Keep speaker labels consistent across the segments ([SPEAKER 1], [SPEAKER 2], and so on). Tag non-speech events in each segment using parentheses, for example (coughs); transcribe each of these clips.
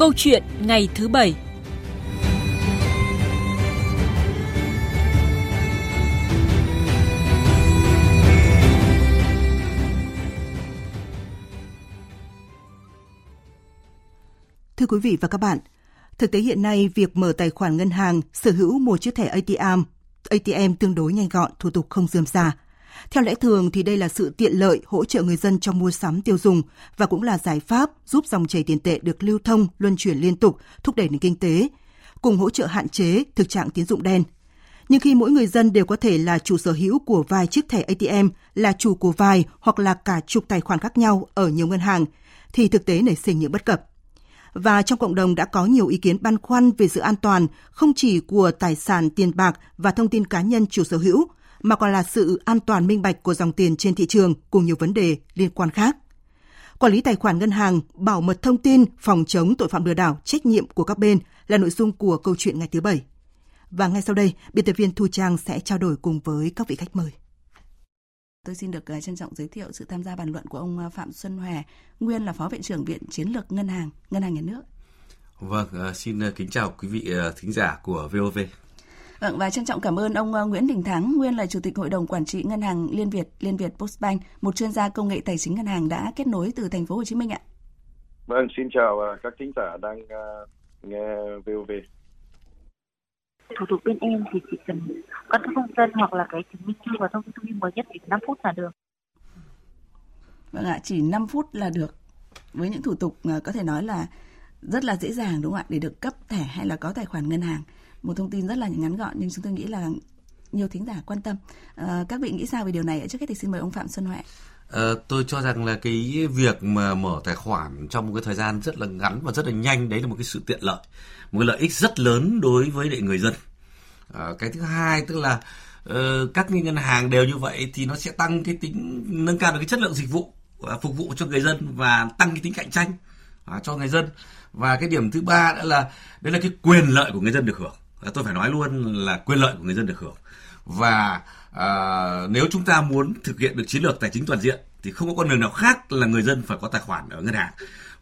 [SPEAKER 1] Câu chuyện ngày thứ bảy.
[SPEAKER 2] Thưa quý vị và các bạn, thực tế hiện nay việc mở tài khoản ngân hàng, sở hữu một chiếc thẻ ATM, ATM tương đối nhanh gọn, thủ tục không dườm già. Theo lẽ thường thì đây là sự tiện lợi hỗ trợ người dân trong mua sắm tiêu dùng và cũng là giải pháp giúp dòng chảy tiền tệ được lưu thông, luân chuyển liên tục, thúc đẩy nền kinh tế, cùng hỗ trợ hạn chế thực trạng tín dụng đen. Nhưng khi mỗi người dân đều có thể là chủ sở hữu của vài chiếc thẻ ATM, là chủ của vài hoặc là cả chục tài khoản khác nhau ở nhiều ngân hàng, thì thực tế nảy sinh những bất cập và trong cộng đồng đã có nhiều ý kiến băn khoăn về sự an toàn không chỉ của tài sản tiền bạc và thông tin cá nhân chủ sở hữu, mà còn là sự an toàn minh bạch của dòng tiền trên thị trường cùng nhiều vấn đề liên quan khác. Quản lý tài khoản ngân hàng, bảo mật thông tin, phòng chống tội phạm lừa đảo, trách nhiệm của các bên là nội dung của câu chuyện ngày thứ bảy. Và ngay sau đây, biên tập viên Thu Trang sẽ trao đổi cùng với các vị khách mời.
[SPEAKER 3] Tôi xin được ờ, trân trọng giới thiệu sự tham gia bàn luận của ông ờ, Phạm Xuân Hòe, nguyên là Phó Viện trưởng Viện Chiến lược Ngân hàng, Ngân hàng Nhà nước.
[SPEAKER 4] Vâng, ờ, xin kính chào quý vị thính giả của VOV.
[SPEAKER 3] Vâng, và trân trọng cảm ơn ông Nguyễn Đình Thắng, nguyên là Chủ tịch Hội đồng Quản trị Ngân hàng Liên Việt, Liên Việt Postbank, một chuyên gia công nghệ tài chính ngân hàng đã kết nối từ thành phố Hồ Chí Minh ạ.
[SPEAKER 5] Vâng, xin chào các thính giả đang nghe VOV
[SPEAKER 6] thủ tục bên em thì chỉ cần căn cước công dân hoặc là cái chứng minh thư và thông tin thông tin mới nhất chỉ 5 phút là được.
[SPEAKER 3] Vâng ạ, chỉ 5 phút là được. Với những thủ tục có thể nói là rất là dễ dàng đúng không ạ để được cấp thẻ hay là có tài khoản ngân hàng. Một thông tin rất là ngắn gọn nhưng chúng tôi nghĩ là nhiều thính giả quan tâm. À, các vị nghĩ sao về điều này? Trước hết thì xin mời ông Phạm Xuân Huệ.
[SPEAKER 4] À, ờ, tôi cho rằng là cái việc mà mở tài khoản trong một cái thời gian rất là ngắn và rất là nhanh đấy là một cái sự tiện lợi một cái lợi ích rất lớn đối với lại người dân à, cái thứ hai tức là uh, các ngân hàng đều như vậy thì nó sẽ tăng cái tính nâng cao được cái chất lượng dịch vụ uh, phục vụ cho người dân và tăng cái tính cạnh tranh uh, cho người dân và cái điểm thứ ba đó là đấy là cái quyền lợi của người dân được hưởng tôi phải nói luôn là quyền lợi của người dân được hưởng. Và à, nếu chúng ta muốn thực hiện được chiến lược tài chính toàn diện thì không có con đường nào khác là người dân phải có tài khoản ở ngân hàng.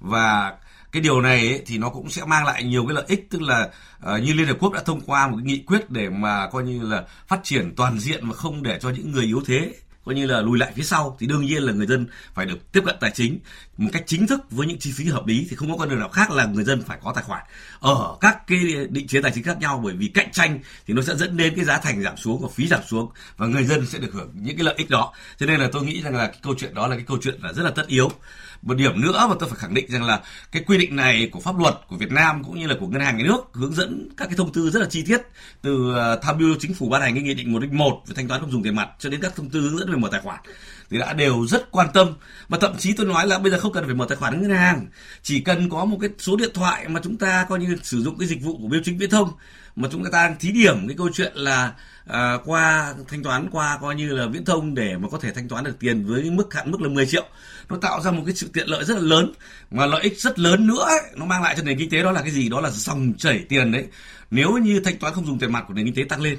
[SPEAKER 4] Và cái điều này ấy, thì nó cũng sẽ mang lại nhiều cái lợi ích tức là uh, như liên hợp quốc đã thông qua một cái nghị quyết để mà coi như là phát triển toàn diện mà không để cho những người yếu thế coi như là lùi lại phía sau thì đương nhiên là người dân phải được tiếp cận tài chính một cách chính thức với những chi phí hợp lý thì không có con đường nào khác là người dân phải có tài khoản ở các cái định chế tài chính khác nhau. Bởi vì cạnh tranh thì nó sẽ dẫn đến cái giá thành giảm xuống và phí giảm xuống và người dân sẽ được hưởng những cái lợi ích đó. Cho nên là tôi nghĩ rằng là cái câu chuyện đó là cái câu chuyện là rất là tất yếu một điểm nữa mà tôi phải khẳng định rằng là cái quy định này của pháp luật của Việt Nam cũng như là của ngân hàng nhà nước hướng dẫn các cái thông tư rất là chi tiết từ ờ, tham mưu chính phủ ban hành cái nghị định 101 về thanh toán không dùng tiền mặt cho đến các thông tư hướng dẫn về mở tài khoản thì đã đều rất quan tâm. Mà thậm chí tôi nói là bây giờ không cần phải mở tài khoản ngân hàng, chỉ cần có một cái số điện thoại mà chúng ta coi như sử dụng cái dịch vụ của biêu chính viễn thông mà chúng ta đang thí điểm cái câu chuyện là à, qua thanh toán qua coi như là viễn thông để mà có thể thanh toán được tiền với mức hạn mức là 10 triệu nó tạo ra một cái sự tiện lợi rất là lớn. Mà lợi ích rất lớn nữa ấy, nó mang lại cho nền kinh tế đó là cái gì? Đó là dòng chảy tiền đấy. Nếu như thanh toán không dùng tiền mặt của nền kinh tế tăng lên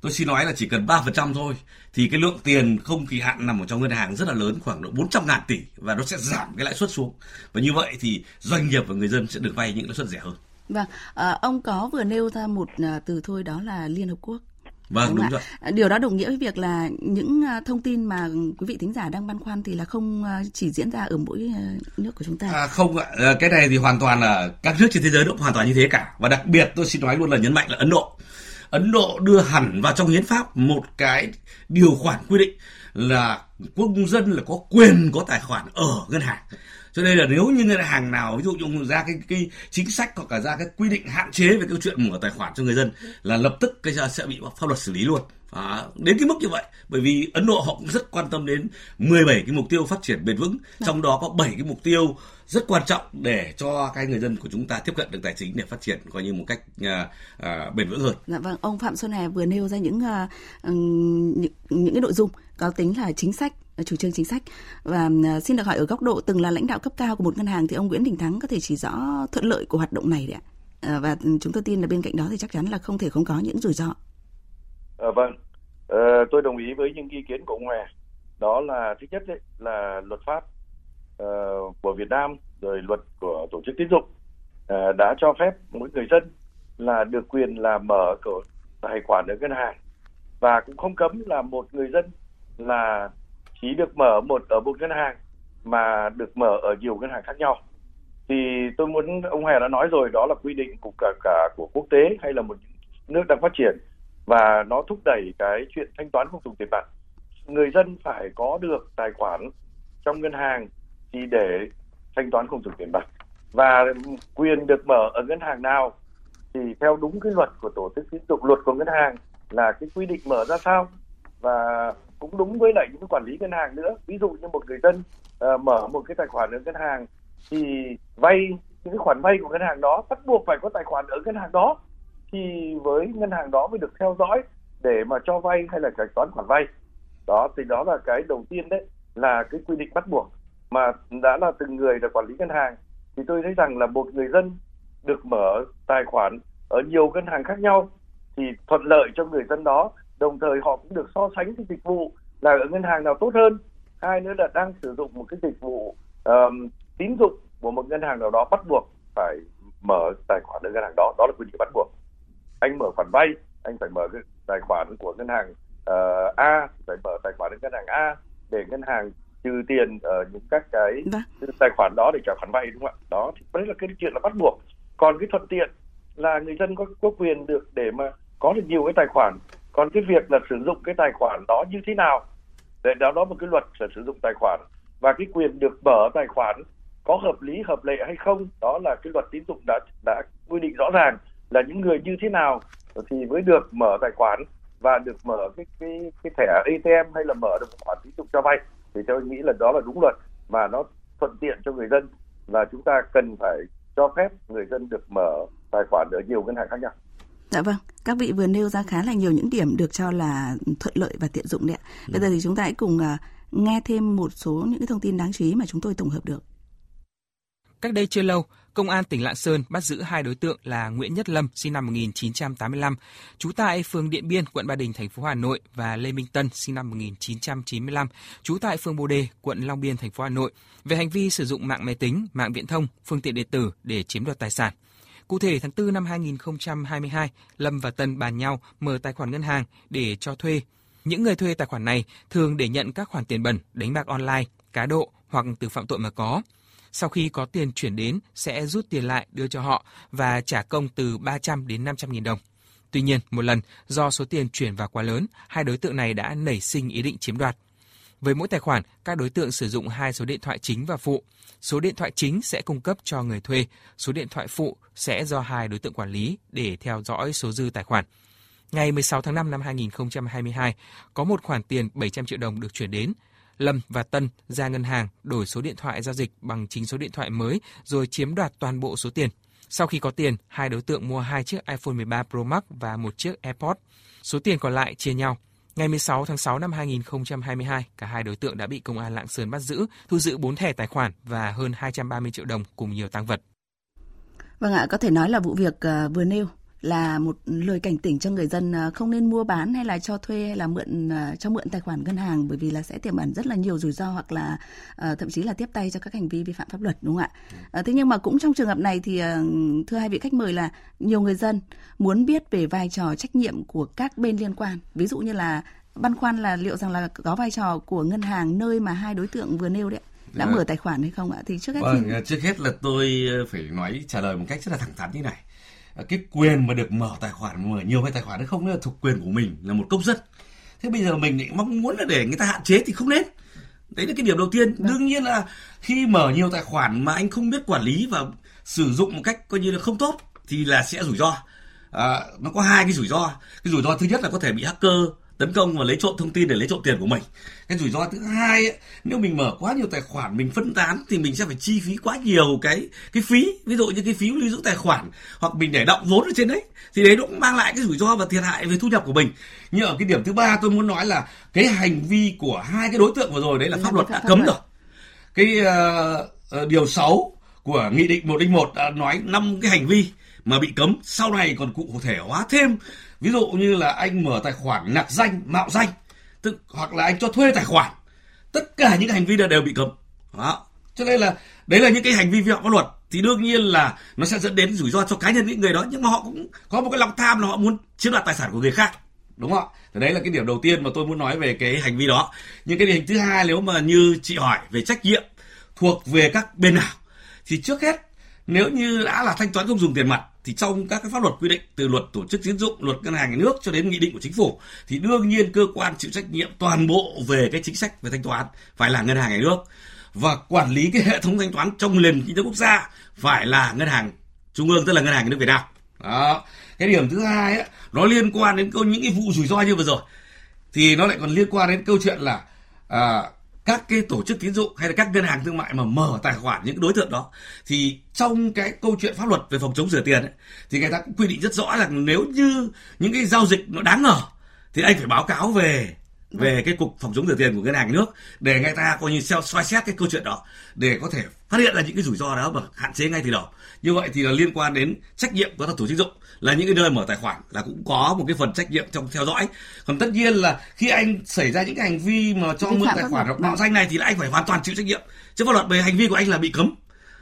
[SPEAKER 4] tôi xin nói là chỉ cần 3% thôi thì cái lượng tiền không kỳ hạn nằm ở trong ngân hàng rất là lớn khoảng độ 400 ngàn tỷ và nó sẽ giảm cái lãi suất xuống. Và như vậy thì doanh nghiệp và người dân sẽ được vay những lãi suất rẻ hơn.
[SPEAKER 3] Vâng, à, ông có vừa nêu ra một à, từ thôi đó là Liên Hợp Quốc.
[SPEAKER 4] Vâng, đúng, đúng rồi.
[SPEAKER 3] Điều đó đồng nghĩa với việc là những à, thông tin mà quý vị thính giả đang băn khoăn thì là không à, chỉ diễn ra ở mỗi à, nước của chúng ta.
[SPEAKER 4] À, không ạ, cái này thì hoàn toàn là các nước trên thế giới cũng hoàn toàn như thế cả. Và đặc biệt tôi xin nói luôn là nhấn mạnh là Ấn Độ. Ấn Độ đưa hẳn vào trong hiến pháp một cái điều khoản quy định là công dân là có quyền có tài khoản ở ngân hàng cho nên là nếu như ngân hàng nào ví dụ như ra cái cái chính sách hoặc là ra cái quy định hạn chế về cái chuyện mở tài khoản cho người dân là lập tức cái sẽ bị pháp luật xử lý luôn À, đến cái mức như vậy bởi vì Ấn Độ họ cũng rất quan tâm đến 17 cái mục tiêu phát triển bền vững dạ. trong đó có 7 cái mục tiêu rất quan trọng để cho cái người dân của chúng ta tiếp cận được tài chính để phát triển coi như một cách à, à, bền vững hơn.
[SPEAKER 3] Dạ vâng, ông Phạm Xuân Hà vừa nêu ra những uh, những, những cái nội dung có tính là chính sách Ờ, chủ trương chính sách và ờ, xin được hỏi ở góc độ từng là lãnh đạo cấp cao của một ngân hàng thì ông Nguyễn Đình Thắng có thể chỉ rõ thuận lợi của hoạt động này đấy ạ. Ờ, và chúng tôi tin là bên cạnh đó thì chắc chắn là không thể không có những rủi ro.
[SPEAKER 5] À, vâng, à, tôi đồng ý với những ý kiến của ông Hòa. Đó là thứ nhất đấy là luật pháp à, của Việt Nam rồi luật của tổ chức tín dụng đã cho phép mỗi người dân là được quyền là mở cửa tài khoản ở ngân hàng và cũng không cấm là một người dân là chỉ được mở một ở một ngân hàng mà được mở ở nhiều ngân hàng khác nhau. Thì tôi muốn, ông Hè đã nói rồi, đó là quy định của cả cả của quốc tế hay là một nước đang phát triển và nó thúc đẩy cái chuyện thanh toán không dùng tiền mặt. Người dân phải có được tài khoản trong ngân hàng thì để thanh toán không dùng tiền mặt. Và quyền được mở ở ngân hàng nào thì theo đúng cái luật của tổ chức tín dụng, luật của ngân hàng là cái quy định mở ra sao. Và cũng đúng với lại những cái quản lý ngân hàng nữa. Ví dụ như một người dân uh, mở một cái tài khoản ở ngân hàng thì vay những cái khoản vay của ngân hàng đó bắt buộc phải có tài khoản ở ngân hàng đó thì với ngân hàng đó mới được theo dõi để mà cho vay hay là giải toán khoản vay. Đó thì đó là cái đầu tiên đấy là cái quy định bắt buộc. Mà đã là từng người là quản lý ngân hàng thì tôi thấy rằng là một người dân được mở tài khoản ở nhiều ngân hàng khác nhau thì thuận lợi cho người dân đó đồng thời họ cũng được so sánh cái dịch vụ là ở ngân hàng nào tốt hơn. Hai nữa là đang sử dụng một cái dịch vụ um, tín dụng của một ngân hàng nào đó bắt buộc phải mở tài khoản ở ngân hàng đó. Đó là quy định bắt buộc. Anh mở khoản vay anh phải mở cái tài khoản của ngân hàng uh, A phải mở tài khoản ở ngân hàng A để ngân hàng trừ tiền ở những các cái vâng. tài khoản đó để trả khoản vay đúng không ạ? Đó thì đấy là cái chuyện là bắt buộc. Còn cái thuận tiện là người dân có có quyền được để mà có được nhiều cái tài khoản còn cái việc là sử dụng cái tài khoản đó như thế nào? Để đó đó một cái luật là sử dụng tài khoản. Và cái quyền được mở tài khoản có hợp lý, hợp lệ hay không, đó là cái luật tín dụng đã đã quy định rõ ràng là những người như thế nào thì mới được mở tài khoản và được mở cái cái cái thẻ ATM hay là mở được một khoản tín dụng cho vay. Thì tôi nghĩ là đó là đúng luật mà nó thuận tiện cho người dân và chúng ta cần phải cho phép người dân được mở tài khoản ở nhiều ngân hàng khác nhau.
[SPEAKER 3] Dạ vâng, các vị vừa nêu ra khá là nhiều những điểm được cho là thuận lợi và tiện dụng đấy ạ. Bây giờ thì chúng ta hãy cùng uh, nghe thêm một số những cái thông tin đáng chú ý mà chúng tôi tổng hợp được.
[SPEAKER 1] Cách đây chưa lâu, Công an tỉnh Lạng Sơn bắt giữ hai đối tượng là Nguyễn Nhất Lâm sinh năm 1985, trú tại phường Điện Biên, quận Ba Đình, thành phố Hà Nội và Lê Minh Tân sinh năm 1995, trú tại phường Bồ Đề, quận Long Biên, thành phố Hà Nội về hành vi sử dụng mạng máy tính, mạng viễn thông, phương tiện điện tử để chiếm đoạt tài sản. Cụ thể tháng 4 năm 2022, Lâm và Tân bàn nhau mở tài khoản ngân hàng để cho thuê. Những người thuê tài khoản này thường để nhận các khoản tiền bẩn, đánh bạc online, cá độ hoặc từ phạm tội mà có. Sau khi có tiền chuyển đến sẽ rút tiền lại đưa cho họ và trả công từ 300 đến 500 nghìn đồng. Tuy nhiên, một lần do số tiền chuyển vào quá lớn, hai đối tượng này đã nảy sinh ý định chiếm đoạt. Với mỗi tài khoản, các đối tượng sử dụng hai số điện thoại chính và phụ. Số điện thoại chính sẽ cung cấp cho người thuê, số điện thoại phụ sẽ do hai đối tượng quản lý để theo dõi số dư tài khoản. Ngày 16 tháng 5 năm 2022, có một khoản tiền 700 triệu đồng được chuyển đến. Lâm và Tân ra ngân hàng đổi số điện thoại giao dịch bằng chính số điện thoại mới rồi chiếm đoạt toàn bộ số tiền. Sau khi có tiền, hai đối tượng mua hai chiếc iPhone 13 Pro Max và một chiếc AirPods. Số tiền còn lại chia nhau. Ngày 16 tháng 6 năm 2022, cả hai đối tượng đã bị công an Lạng Sơn bắt giữ, thu giữ 4 thẻ tài khoản và hơn 230 triệu đồng cùng nhiều tăng vật.
[SPEAKER 3] Vâng ạ, có thể nói là vụ việc ờ, vừa nêu là một lời cảnh tỉnh cho người dân uh, không nên mua bán hay là cho thuê hay là mượn uh, cho mượn tài khoản ngân hàng bởi vì là sẽ tiềm ẩn rất là nhiều rủi ro hoặc là uh, thậm chí là tiếp tay cho các hành vi vi phạm pháp luật đúng không ạ? Thế nhưng mà cũng trong trường hợp này thì thưa hai vị khách mời là nhiều người dân muốn biết về vai trò trách nhiệm của các bên liên quan, ví dụ như là băn khoăn là liệu rằng là có vai trò của ngân hàng nơi mà hai đối tượng vừa nêu đấy đã à. mở tài khoản hay không ạ? Thì trước hết
[SPEAKER 4] vâng, xin... trước hết là tôi phải nói trả lời một cách rất là thẳng thắn như này. Cái quyền mà được mở tài khoản mở nhiều cái tài khoản hay không là thuộc quyền của mình là một công dân. Thế bây giờ mình lại mong muốn là để người ta hạn chế thì không nên. Đấy là cái điểm đầu tiên. Vâng. Đương nhiên là khi mở nhiều tài khoản mà anh không biết quản lý và sử dụng một cách coi như là không tốt thì là sẽ rủi ro. À, nó có hai cái rủi ro. Cái rủi ro thứ nhất là có thể bị hacker tấn công và lấy trộm thông tin để lấy trộm tiền của mình. Cái rủi ro thứ hai ấy, nếu mình mở quá nhiều tài khoản mình phân tán thì mình sẽ phải chi phí quá nhiều cái cái phí. Ví dụ như cái phí lưu giữ tài khoản hoặc mình để động vốn ở trên đấy thì đấy nó cũng mang lại cái rủi ro và thiệt hại về thu nhập của mình. Nhưng ở cái điểm thứ ba tôi muốn nói là cái hành vi của hai cái đối tượng vừa rồi đấy là pháp luật đã cấm rồi. Cái uh, uh, điều 6 của nghị định 101 đã nói năm cái hành vi mà bị cấm sau này còn cụ thể hóa thêm ví dụ như là anh mở tài khoản nạc danh, mạo danh tức hoặc là anh cho thuê tài khoản, tất cả những hành vi đó đều bị cấm. Đó. Cho nên là đấy là những cái hành vi vi phạm pháp luật thì đương nhiên là nó sẽ dẫn đến rủi ro cho cá nhân, những người đó, nhưng mà họ cũng có một cái lòng tham là họ muốn chiếm đoạt tài sản của người khác. Đúng không ạ? Thì đấy là cái điểm đầu tiên mà tôi muốn nói về cái hành vi đó. Nhưng cái điểm thứ hai, nếu mà như chị hỏi về trách nhiệm thuộc về các bên nào, thì trước hết, nếu như đã là thanh toán không dùng tiền mặt thì trong các cái pháp luật quy định từ luật tổ chức tín dụng, luật ngân hàng nhà nước cho đến nghị định của chính phủ thì đương nhiên cơ quan chịu trách nhiệm toàn bộ về cái chính sách về thanh toán phải là ngân hàng nhà nước và quản lý cái hệ thống thanh toán trong nền kinh tế quốc gia phải là ngân hàng trung ương tức là ngân hàng nhà nước Việt Nam. Đó. Cái điểm thứ hai ấy, nó liên quan đến câu những cái vụ rủi ro như vừa rồi thì nó lại còn liên quan đến câu chuyện là à, các cái tổ chức tín dụng hay là các ngân hàng thương mại mà mở tài khoản những đối tượng đó thì trong cái câu chuyện pháp luật về phòng chống rửa tiền ấy, thì người ta cũng quy định rất rõ rằng nếu như những cái giao dịch nó đáng ngờ thì anh phải báo cáo về về cái cục phòng chống rửa tiền của ngân hàng nước để người ta coi như xeo xoay xét cái câu chuyện đó để có thể phát hiện ra những cái rủi ro đó và hạn chế ngay từ đầu. Như vậy thì là liên quan đến trách nhiệm của các tổ chức dụng là những cái nơi mở tài khoản là cũng có một cái phần trách nhiệm trong theo dõi. Còn tất nhiên là khi anh xảy ra những cái hành vi mà cho mượn tài khoản hoặc mạo danh này thì là anh phải hoàn toàn chịu trách nhiệm. Chứ pháp luật về hành vi của anh là bị cấm.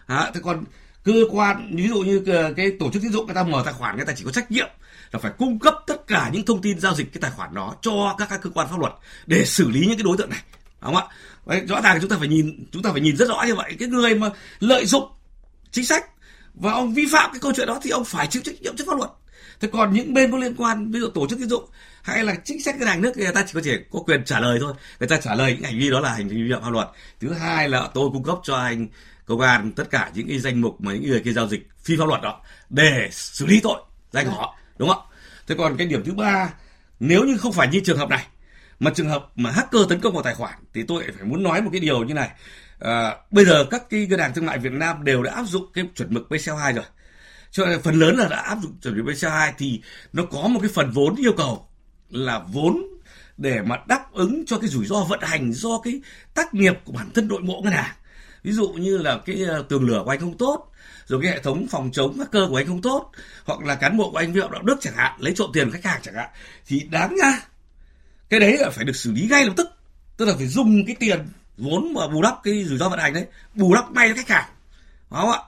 [SPEAKER 4] À, thế còn cơ quan ví dụ như cái tổ chức tín dụng người ta mở tài khoản người ta chỉ có trách nhiệm là phải cung cấp tất cả những thông tin giao dịch cái tài khoản đó cho các, các cơ quan pháp luật để xử lý những cái đối tượng này. Đúng không ạ? Đấy, rõ ràng chúng ta phải nhìn chúng ta phải nhìn rất rõ như vậy. Cái người mà lợi dụng chính sách và ông vi phạm cái câu chuyện đó thì ông phải chịu trách nhiệm trước pháp luật. Thế còn những bên có liên quan ví dụ tổ chức tín dụng hay là chính sách ngân hàng nước thì người ta chỉ có thể có quyền trả lời thôi. Người ta trả lời những hành vi đó là hành vi vi phạm pháp luật. Thứ hai là tôi cung cấp cho anh công an tất cả những cái danh mục mà những người kia giao dịch phi pháp luật đó để xử lý tội danh của họ đúng không thế còn cái điểm thứ ba nếu như không phải như trường hợp này mà trường hợp mà hacker tấn công vào tài khoản thì tôi phải muốn nói một cái điều như này à, bây giờ các cái ngân hàng thương mại Việt Nam đều đã áp dụng cái chuẩn mực BCL2 rồi. Cho nên phần lớn là đã áp dụng chuẩn mực BCL2 thì nó có một cái phần vốn yêu cầu là vốn để mà đáp ứng cho cái rủi ro vận hành do cái tác nghiệp của bản thân nội bộ ngân hàng. Ví dụ như là cái ờ, tường lửa của anh không tốt rồi cái hệ thống phòng chống hacker của anh không tốt hoặc là cán bộ của anh vi phạm đạo đức chẳng hạn lấy trộm tiền của khách hàng chẳng hạn thì đáng ra cái đấy là phải được xử lý ngay lập tức. Tức là phải dùng cái tiền vốn mà bù đắp cái rủi ro vận hành đấy bù đắp ngay cho khách hàng. Đúng không ạ?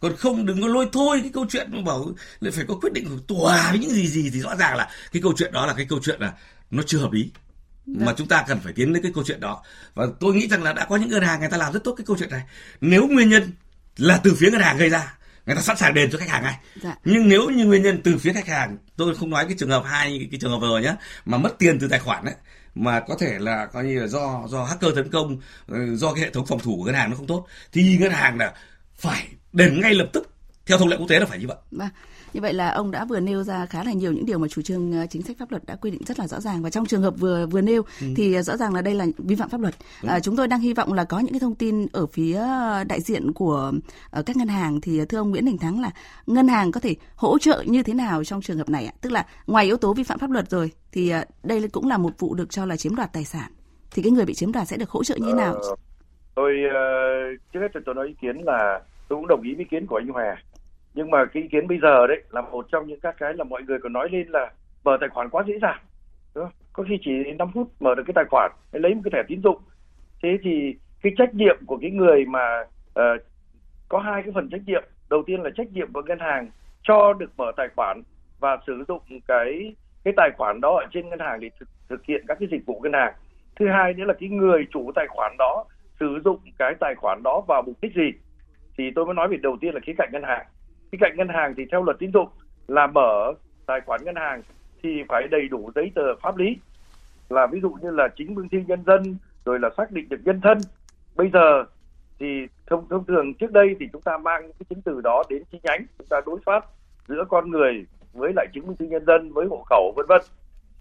[SPEAKER 4] Còn không đừng có lôi thôi cái câu chuyện mà bảo lại phải có quyết định của tòa với những gì gì thì rõ ràng là cái câu chuyện đó là cái câu chuyện là nó chưa hợp lý. Mà vâng. chúng ta cần phải tiến đến cái câu chuyện đó. Và tôi nghĩ rằng là đã có những ngân hàng người ta làm rất tốt cái câu chuyện này. Nếu nguyên nhân là từ phía ngân hàng gây ra người ta sẵn sàng đền cho khách hàng ngay. Dạ. nhưng nếu như nguyên nhân từ phía khách hàng tôi không nói cái trường hợp hai cái trường hợp vừa nhé mà mất tiền từ tài khoản ấy mà có thể là coi như là do do hacker tấn công ừ, do cái hệ thống phòng thủ của ngân hàng nó không tốt, thì ngân hàng là phải đền ngay lập tức, theo thông lệ quốc tế là phải như vậy.
[SPEAKER 3] Vâng. Như vậy là ông đã vừa nêu ra khá là nhiều những điều mà chủ trương ờ, chính sách pháp luật đã quy định rất là rõ ràng và trong trường hợp vừa vừa nêu ừ. thì rõ ràng là đây là vi phạm pháp luật. À, chúng tôi đang hy vọng là có những cái thông tin ở phía đại diện của ở các ngân hàng thì thưa ông Nguyễn Đình Thắng là ngân hàng có thể hỗ trợ như thế nào trong trường hợp này ạ? Tức là ngoài yếu tố vi phạm pháp luật rồi thì ờ, đây cũng là một vụ được cho là chiếm đoạt tài sản. Thì cái người bị chiếm đoạt sẽ được hỗ trợ như thế nào? Ờ,
[SPEAKER 5] tôi uh, trước hết tôi nói ý kiến là tôi cũng đồng ý ý kiến của anh Hòa nhưng mà cái ý kiến bây giờ đấy là một trong những các cái là mọi người còn nói lên là mở tài khoản quá dễ dàng đúng không? có khi chỉ 5 phút mở được cái tài khoản hay lấy một cái thẻ tín dụng. Thế thì cái trách nhiệm của cái người mà uh, có hai cái phần trách nhiệm. Đầu tiên là trách nhiệm của ngân hàng cho được mở tài khoản và sử dụng cái cái tài khoản đó ở trên ngân hàng để thực, thực hiện các cái dịch vụ ngân hàng. Thứ hai nữa là cái người chủ tài khoản đó sử dụng cái tài khoản đó vào mục đích gì? Thì tôi mới nói về đầu tiên là khía cạnh ngân hàng khía cạnh ngân hàng thì theo luật tín dụng là mở tài khoản ngân hàng thì phải đầy đủ giấy tờ pháp lý. Là ví dụ như là chính minh thư nhân dân rồi là xác định được nhân thân. Bây giờ thì thông thông thường trước đây thì chúng ta mang cái chứng từ đó đến chi nhánh chúng ta đối soát giữa con người với lại chứng minh thư nhân dân với hộ khẩu vân vân.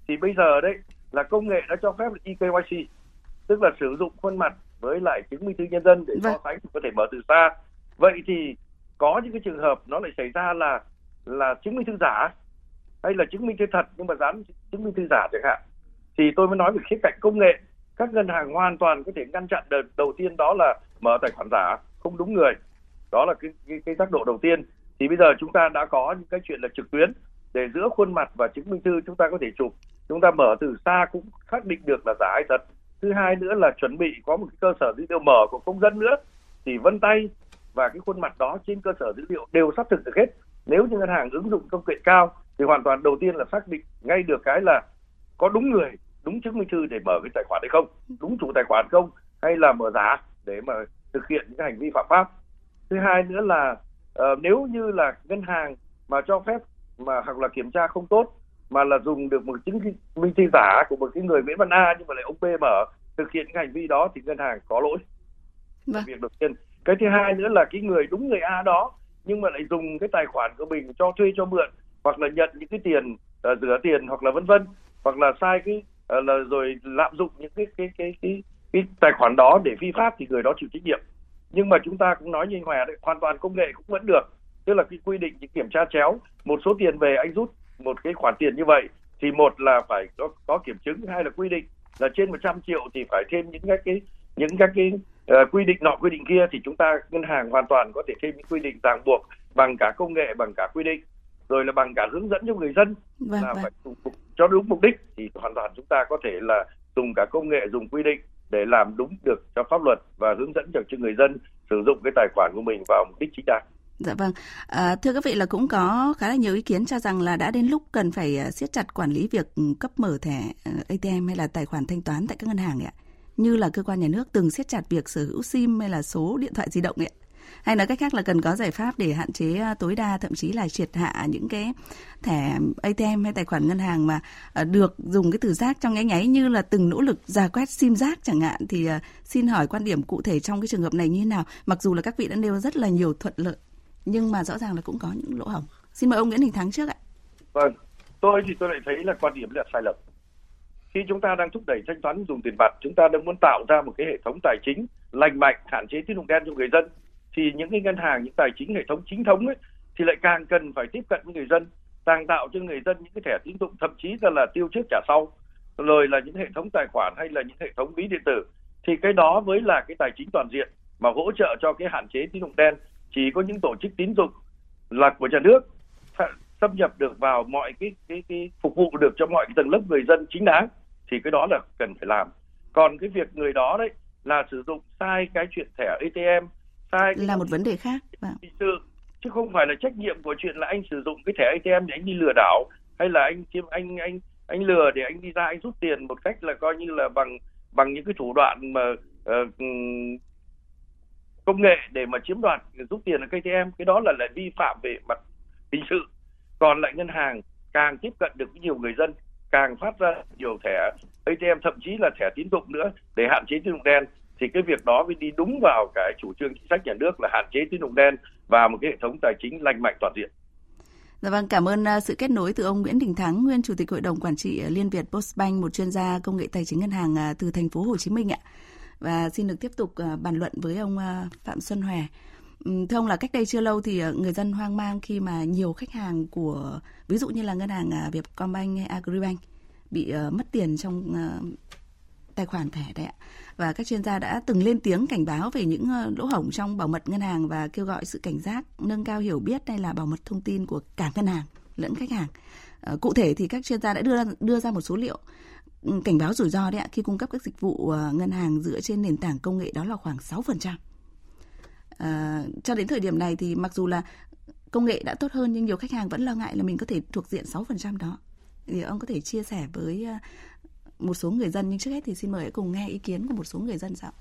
[SPEAKER 5] Thì bây giờ đấy là công nghệ đã cho phép là eKYC tức là sử dụng khuôn mặt với lại chứng minh thư nhân dân để so vâng. sánh có thể mở từ xa. Vậy thì có những cái trường hợp nó lại xảy ra là là chứng minh thư giả hay là chứng minh thư thật nhưng mà dán chứng minh thư giả chẳng hạn. Thì tôi mới nói về khía cạnh công nghệ. Các ngân hàng hoàn toàn có thể ngăn chặn đợt đầu tiên đó là mở tài khoản giả không đúng người. Đó là cái cái, cái tác độ đầu tiên. Thì bây giờ chúng ta đã có những cái chuyện là trực tuyến để giữa khuôn mặt và chứng minh thư chúng ta có thể chụp. Chúng ta mở từ xa cũng xác định được là giả hay thật. Thứ hai nữa là chuẩn bị có một cái cơ sở dữ liệu mở của công dân nữa. Thì vân tay và cái khuôn mặt đó trên cơ sở dữ liệu đều xác thực được hết. Nếu như ngân hàng ứng dụng công nghệ cao thì hoàn toàn đầu tiên là xác định ngay được cái là có đúng người đúng chứng minh thư để mở cái tài khoản hay không đúng chủ tài khoản không hay là mở giả để mà thực hiện những hành vi phạm pháp. Thứ hai nữa là uh, nếu như là ngân hàng mà cho phép mà hoặc là kiểm tra không tốt mà là dùng được một chứng minh thư giả của một cái người Nguyễn Văn A nhưng mà lại ông B mở thực hiện cái hành vi đó thì ngân hàng có lỗi. Vâng. việc đầu tiên cái thứ hai nữa là cái người đúng người A đó nhưng mà lại dùng cái tài khoản của mình cho thuê cho mượn hoặc là nhận những cái tiền uh, rửa tiền hoặc là vân vân hoặc là sai cái uh, là rồi lạm dụng những cái cái cái cái cái tài khoản đó để phi pháp thì người đó chịu trách nhiệm. Nhưng mà chúng ta cũng nói như anh Hòa đấy hoàn toàn công nghệ cũng vẫn được. Tức là cái quy định cái kiểm tra chéo một số tiền về anh rút một cái khoản tiền như vậy thì một là phải có có kiểm chứng hai là quy định là trên 100 triệu thì phải thêm những các cái những các cái uh, quy định nọ quy định kia thì chúng ta ngân hàng hoàn toàn có thể thêm những quy định ràng buộc bằng cả công nghệ bằng cả quy định rồi là bằng cả hướng dẫn cho người dân vâng, là vâng. phải dùng cho đúng mục đích thì hoàn toàn chúng ta có thể là dùng cả công nghệ dùng quy định để làm đúng được cho pháp luật và hướng dẫn được cho người dân sử dụng cái tài khoản của mình vào mục đích chính đáng.
[SPEAKER 3] Dạ vâng. À, thưa các vị là cũng có khá là nhiều ý kiến cho rằng là đã đến lúc cần phải à, siết chặt quản lý việc cấp mở thẻ à, ATM hay là tài khoản thanh toán tại các ngân hàng ạ. Như là cơ quan nhà nước từng siết chặt việc sở hữu SIM hay là số điện thoại di động ấy. hay nói cách khác là cần có giải pháp để hạn chế à, tối đa thậm chí là triệt hạ những cái thẻ ATM hay tài khoản ngân hàng mà à, được dùng cái từ rác trong nháy nháy như là từng nỗ lực giả quét sim rác chẳng hạn. Thì à, xin hỏi quan điểm cụ thể trong cái trường hợp này như thế nào? Mặc dù là các vị đã nêu rất là nhiều thuận lợi, nhưng mà rõ ràng là cũng có những lỗ hổng. Xin mời ông Nguyễn Đình Thắng trước ạ.
[SPEAKER 5] Vâng tôi thì tôi lại thấy là quan điểm là sai lầm khi chúng ta đang thúc đẩy thanh toán dùng tiền mặt chúng ta đang muốn tạo ra một cái hệ thống tài chính lành mạnh hạn chế tín dụng đen cho người dân thì những cái ngân hàng những tài chính hệ thống chính thống ấy thì lại càng cần phải tiếp cận với người dân càng tạo cho người dân những cái thẻ tín dụng thậm chí là, là tiêu trước trả sau. Rồi là những hệ thống tài khoản hay là những hệ thống ví điện tử thì cái đó với là cái tài chính toàn diện mà hỗ trợ cho cái hạn chế tín dụng đen. Chỉ có những tổ chức tín dụng là của nhà nước xâm nhập được vào mọi cái cái cái phục vụ được cho mọi cái tầng lớp người dân chính đáng thì cái đó là cần phải làm. Còn cái việc người đó đấy là sử dụng sai cái chuyện thẻ ATM
[SPEAKER 3] sai là một vấn đề khác vâng.
[SPEAKER 5] sự chứ không phải là trách nhiệm của chuyện là anh sử dụng cái thẻ ATM để anh đi lừa đảo hay là anh chiếm anh anh anh lừa để anh đi ra anh rút tiền một cách là coi như là bằng bằng những cái thủ đoạn mà uh, công nghệ để mà chiếm đoạt rút tiền ở ATM cái đó là lại vi phạm về mặt hình sự. Còn lại ngân hàng càng tiếp cận được với nhiều người dân càng phát ra nhiều thẻ ATM thậm chí là thẻ tín dụng nữa để hạn chế tín dụng đen thì cái việc đó mới đi đúng vào cái chủ trương chính sách nhà nước là hạn chế tín dụng đen và một cái hệ thống tài chính lành mạnh toàn diện.
[SPEAKER 3] Dạ vâng, cảm ơn à, sự kết nối từ ông Nguyễn Đình Thắng, nguyên chủ tịch hội đồng quản trị à, Liên Việt Postbank, một chuyên gia công nghệ tài chính ngân hàng à, từ thành phố Hồ Chí Minh ạ. Và xin được tiếp tục bàn luận với ông Phạm Xuân Hòe. Thưa ông là cách đây chưa lâu thì ờ, người dân hoang mang khi mà nhiều khách hàng của ví dụ như là ngân hàng à, Vietcombank hay Agribank bị ờ, mất tiền trong ờ, tài khoản thẻ đấy ạ. Và các chuyên gia đã từng lên tiếng cảnh báo về những lỗ hổng trong bảo mật ngân hàng và kêu gọi sự cảnh giác, nâng cao hiểu biết hay là bảo mật thông tin của cả ngân hàng lẫn khách hàng. Cụ thể thì các chuyên gia đã đưa ra, đưa ra một số liệu cảnh báo rủi ro đấy ạ khi cung cấp các dịch vụ ngân hàng dựa trên nền tảng công nghệ đó là khoảng 6%. À, cho đến thời điểm này thì mặc dù là công nghệ đã tốt hơn nhưng nhiều khách hàng vẫn lo ngại là mình có thể thuộc diện 6% đó. Thì ông có thể chia sẻ với à, một số người dân nhưng trước hết thì xin mời cùng nghe ý kiến của một số người dân sao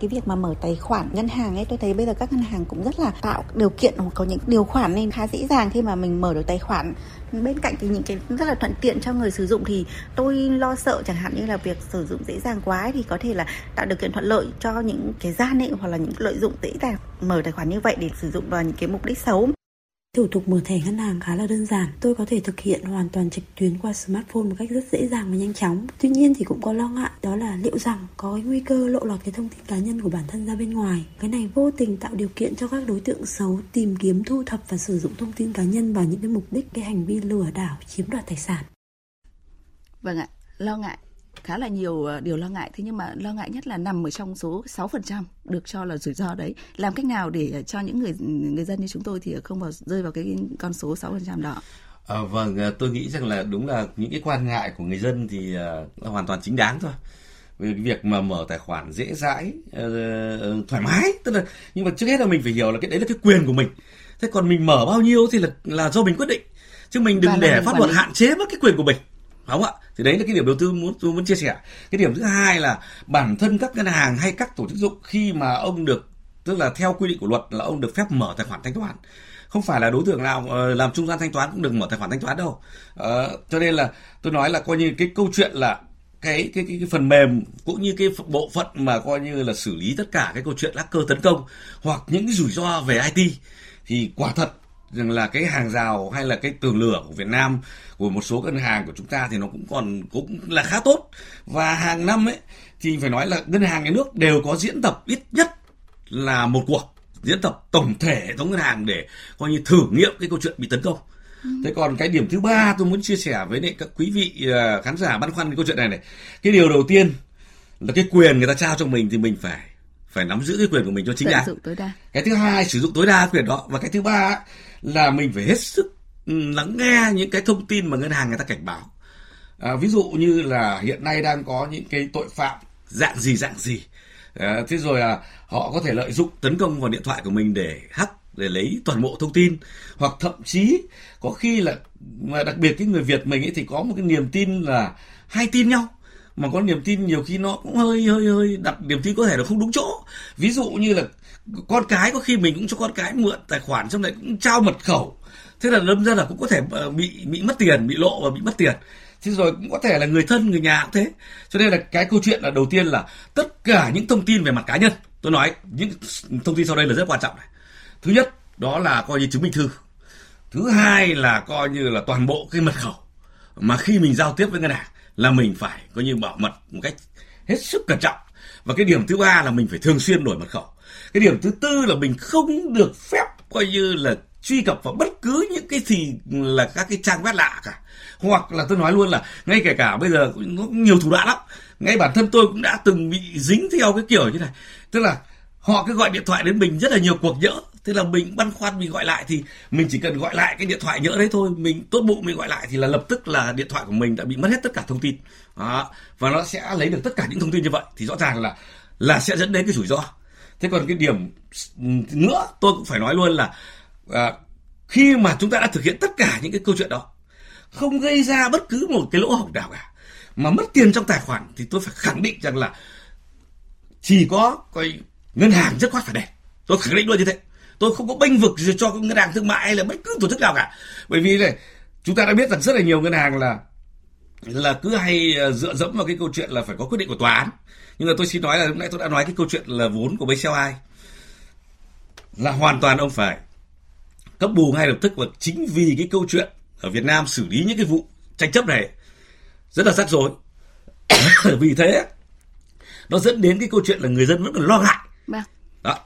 [SPEAKER 7] cái việc mà mở tài khoản ngân hàng ấy tôi thấy bây giờ các ngân hàng cũng rất là tạo điều kiện hoặc có những điều khoản nên khá dễ dàng khi mà mình mở được tài khoản. Bên cạnh thì những cái rất là thuận tiện cho người sử dụng thì tôi lo sợ chẳng hạn như là việc sử dụng dễ dàng quá ấy, thì có thể là tạo điều kiện thuận lợi cho những cái gian ấy hoặc là những lợi dụng dễ dàng mở tài khoản như vậy để sử dụng vào những cái mục đích xấu.
[SPEAKER 8] Thủ tục mở thẻ ngân hàng khá là đơn giản, tôi có thể thực hiện hoàn toàn trực tuyến qua smartphone một cách rất dễ dàng và nhanh chóng. Tuy nhiên thì cũng có lo ngại đó là liệu rằng có cái nguy cơ lộ lọt cái thông tin cá nhân của bản thân ra bên ngoài. Cái này vô tình tạo điều kiện cho các đối tượng xấu tìm kiếm thu thập và sử dụng thông tin cá nhân vào những cái mục đích cái hành vi lừa đảo chiếm đoạt tài sản.
[SPEAKER 3] Vâng ạ, lo ngại khá là nhiều ờ, điều lo ngại. Thế nhưng mà lo ngại nhất là nằm ở trong số 6% được cho là rủi ro đấy. Làm cách nào để cho những người người dân như chúng tôi thì không vào rơi vào cái con số 6% đó?
[SPEAKER 4] À, vâng, ờ, tôi nghĩ rằng là đúng là những cái quan ngại của người dân thì uh, hoàn toàn chính đáng thôi. về việc mà mở tài khoản dễ dãi uh, thoải mái tức là nhưng mà trước hết là mình phải hiểu là cái đấy là cái quyền của mình. Thế còn mình mở bao nhiêu thì là là do mình quyết định. Chứ mình đừng để pháp luật hạn chế mất cái quyền của mình không ạ thì đấy là cái điểm đầu tư muốn tôi muốn chia sẻ. Cái điểm thứ hai là bản thân các ngân hàng hay các tổ chức dụng khi mà ông được tức là theo quy định của luật là ông được phép mở tài khoản thanh toán. Không phải là đối tượng nào ờ, làm trung gian thanh toán cũng được mở tài khoản thanh toán đâu. À, cho nên là tôi nói là coi như cái câu chuyện là cái cái cái, cái phần mềm cũng như cái bộ phận mà coi như là xử lý tất cả cái câu chuyện hacker tấn công hoặc những cái rủi ro về IT thì quả thật rằng là cái hàng rào hay là cái tường lửa của Việt Nam của một số ngân hàng của chúng ta thì nó cũng còn cũng là khá tốt. Và hàng năm ấy thì phải nói là ngân hàng nhà nước đều có diễn tập ít nhất là một cuộc diễn tập tổng thể hệ thống ngân hàng để coi như thử nghiệm cái câu chuyện bị tấn công. Ừ. thế còn cái điểm thứ ba tôi muốn chia sẻ với các quý vị à, khán giả băn khoăn cái câu chuyện này này. Cái điều đầu tiên là cái quyền người ta trao cho mình thì mình phải phải nắm giữ cái quyền của mình cho chính đáng cái thứ hai sử dụng tối đa quyền đó. Và cái thứ ba là mình phải hết sức lắng nghe những cái thông tin mà ngân hàng người ta cảnh báo. À, ví dụ như là hiện nay đang có những cái tội phạm dạng gì dạng gì. À, thế rồi à, họ có thể lợi dụng tấn công vào điện thoại của mình để hack để lấy toàn bộ thông tin. Hoặc thậm chí có khi là mà đặc biệt cái người Việt mình ấy thì có một cái niềm tin là hay tin nhau. Mà có niềm tin nhiều khi nó cũng hơi hơi hơi đặt niềm tin có thể là không đúng chỗ. Ví dụ như là con cái có khi mình cũng cho con cái mượn tài khoản, xong lại cũng trao mật khẩu. Thế là đâm ra là cũng có thể ờ, bị bị mất tiền, bị lộ và bị mất tiền. Thế rồi cũng có thể là người thân, người nhà cũng thế. Cho nên là cái câu chuyện là đầu tiên là tất cả những thông tin về mặt cá nhân. Tôi nói, những thông tin sau đây là rất quan trọng này. Thứ nhất, đó là coi như chứng minh thư. Thứ hai là coi như là toàn bộ cái mật khẩu mà khi mình giao tiếp với ngân hàng là mình phải coi như bảo mật một cách hết sức cẩn trọng. Và cái điểm thứ ba là mình phải thường xuyên đổi mật khẩu cái điểm thứ tư là mình không được phép coi như là truy cập vào bất cứ những cái gì là các cái trang web lạ cả. Hoặc là tôi nói luôn là ngay kể cả bây giờ nó nhiều thủ đoạn lắm. Ngay bản thân tôi cũng đã từng bị dính theo cái kiểu như này. Tức là họ cứ gọi điện thoại đến mình rất là nhiều cuộc nhỡ. Thế là mình băn khoăn mình gọi lại thì mình chỉ cần gọi lại cái điện thoại nhỡ đấy thôi. Mình tốt bụng mình gọi lại thì là lập tức là điện thoại của mình đã bị mất hết tất cả thông tin. Đó. và nó sẽ lấy được tất cả những thông tin như vậy. Thì rõ ràng là là sẽ dẫn đến cái rủi ro thế còn cái điểm nữa tôi cũng phải nói luôn là à, khi mà chúng ta đã thực hiện tất cả những cái câu chuyện đó không gây ra bất cứ một cái lỗ hổng nào cả mà mất tiền trong tài khoản thì tôi phải khẳng định rằng là chỉ có coi ngân hàng rất khoát phải đền. Tôi khẳng định luôn như thế. Tôi không có bênh vực cho ngân hàng thương mại hay là bất cứ tổ chức nào cả. Bởi vì này chúng ta đã biết rằng rất là nhiều ngân hàng là là cứ hay ờ, dựa dẫm vào cái câu chuyện là phải có quyết định của tòa án. Nhưng mà tôi xin nói là lúc nãy tôi đã nói cái câu chuyện là vốn của ai. Là hoàn toàn ông phải cấp bù ngay lập tức và chính vì cái câu chuyện ở Việt Nam xử lý những cái vụ tranh chấp này rất là rắc rối. (coughs) Vì thế nó dẫn đến cái câu chuyện là người dân vẫn còn lo ngại. Vâng. đó.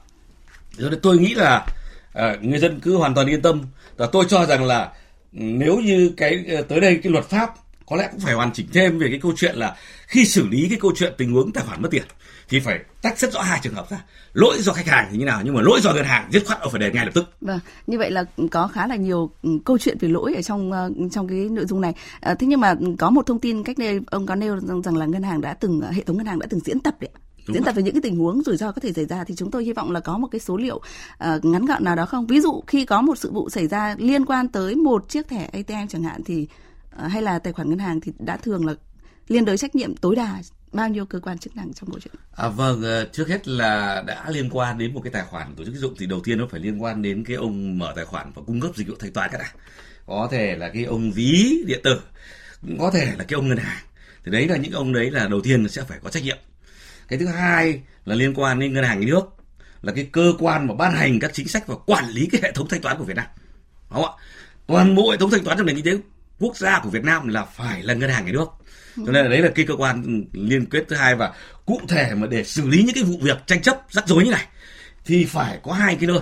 [SPEAKER 4] Nên tôi nghĩ là à, người dân cứ hoàn toàn yên tâm. Và tôi cho rằng là nếu như cái ờ, tới đây cái luật pháp có lẽ cũng phải hoàn chỉnh thêm về cái câu chuyện là khi xử lý cái câu chuyện tình huống tài khoản mất tiền thì phải tách rất rõ hai trường hợp ra. Lỗi do khách hàng thì như nào nhưng mà lỗi do ngân hàng dứt khoát ông phải đền ngay lập tức.
[SPEAKER 3] Vâng như vậy là có khá là nhiều ừ, câu chuyện về lỗi ở trong ờ, trong cái nội dung này. À, thế nhưng mà có một thông tin cách đây ông có nêu rằng, rằng là ngân hàng đã từng hệ thống ngân hàng đã từng diễn tập đấy Đúng diễn tập về những cái tình huống rủi ro có thể xảy ra thì chúng tôi hy vọng là có một cái số liệu uh, ngắn gọn nào đó không? Ví dụ khi có một sự vụ xảy ra liên quan tới một chiếc thẻ ATM chẳng hạn thì Ờ, hay là tài khoản ngân hàng thì đã thường là liên đới trách nhiệm tối đa bao nhiêu cơ quan chức năng trong câu chuyện?
[SPEAKER 4] À, vâng, ờ, trước hết là đã liên quan đến một cái tài khoản tổ chức tín dụng thì đầu tiên nó phải liên quan đến cái ông mở tài khoản và cung cấp dịch vụ thanh toán các đã. Có thể là cái ông ví điện tử, cũng có thể là cái ông ngân hàng. Thì đấy là những ông đấy là đầu tiên sẽ phải có trách nhiệm. Cái thứ hai là liên quan đến ngân hàng nhà nước là cái cơ quan mà ban hành các chính sách và quản lý cái hệ thống thanh toán của Việt Nam. Đúng không ạ? Toàn bộ hệ thống thanh toán trong nền kinh tế quốc gia của Việt Nam là phải là ngân hàng nhà nước. Cho nên là đấy là cái cơ quan liên kết thứ hai và cụ thể mà để xử lý những cái vụ việc tranh chấp rắc rối như này thì phải có hai cái nơi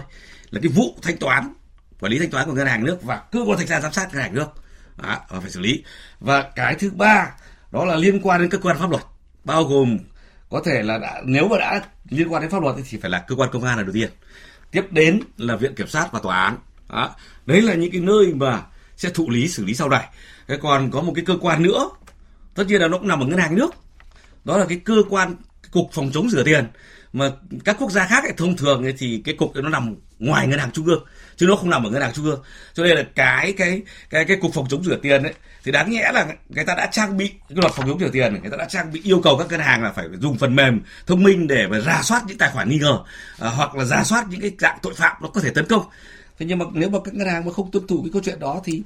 [SPEAKER 4] là cái vụ thanh toán quản lý thanh toán của ngân hàng nước và cơ quan thanh tra giám sát ngân hàng nước. Đó, và phải xử lý. Và cái thứ ba đó là liên quan đến cơ quan pháp luật bao gồm có thể là đã, nếu mà đã liên quan đến pháp luật thì phải là cơ quan công an là đầu tiên. Tiếp đến là viện kiểm sát và tòa án. Đó. đấy là những cái nơi mà sẽ thụ lý xử lý sau này. Cái còn có một cái cơ quan nữa tất nhiên là nó cũng nằm ở ngân hàng nước. Đó là cái cơ quan cục phòng chống rửa tiền. Mà các quốc gia khác ấy, thông thường ấy, thì cái cục ấy nó nằm ngoài ngân hàng trung ương chứ nó không nằm ở ngân hàng trung ương. Cho nên là cái cái cái cái cục phòng chống rửa tiền ấy thì đáng nhẽ là người ta đã trang bị cái luật phòng chống rửa tiền người ta đã trang bị yêu cầu các ngân hàng là phải dùng phần mềm thông minh để mà rà soát những tài khoản nghi ngờ à, hoặc là rà soát những cái dạng tội phạm nó có thể tấn công thế nhưng mà nếu mà các ngân hàng mà không tuân thủ cái câu chuyện đó thì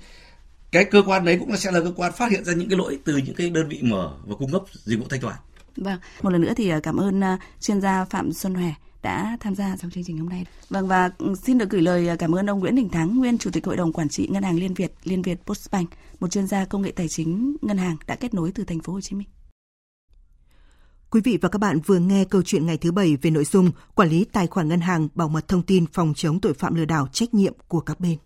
[SPEAKER 4] cái cơ quan đấy cũng sẽ là cơ quan phát hiện ra những cái lỗi từ những cái đơn vị mở và cung cấp dịch vụ thanh toán
[SPEAKER 3] Vâng, một lần nữa thì à, cảm ơn à, chuyên gia Phạm Xuân Hòe đã tham gia trong chương trình hôm nay. Vâng và ừ, xin được gửi lời à, cảm ơn ông Nguyễn Đình Thắng, nguyên chủ tịch hội đồng quản trị Ngân hàng Liên Việt, Liên Việt Postbank, một chuyên gia công nghệ tài chính ngân hàng đã kết nối từ thành phố Hồ Chí Minh.
[SPEAKER 2] Quý vị và các bạn vừa nghe câu chuyện ngày thứ bảy về nội dung quản lý tài khoản ngân hàng, bảo mật thông tin phòng chống tội phạm lừa đảo trách nhiệm của các bên.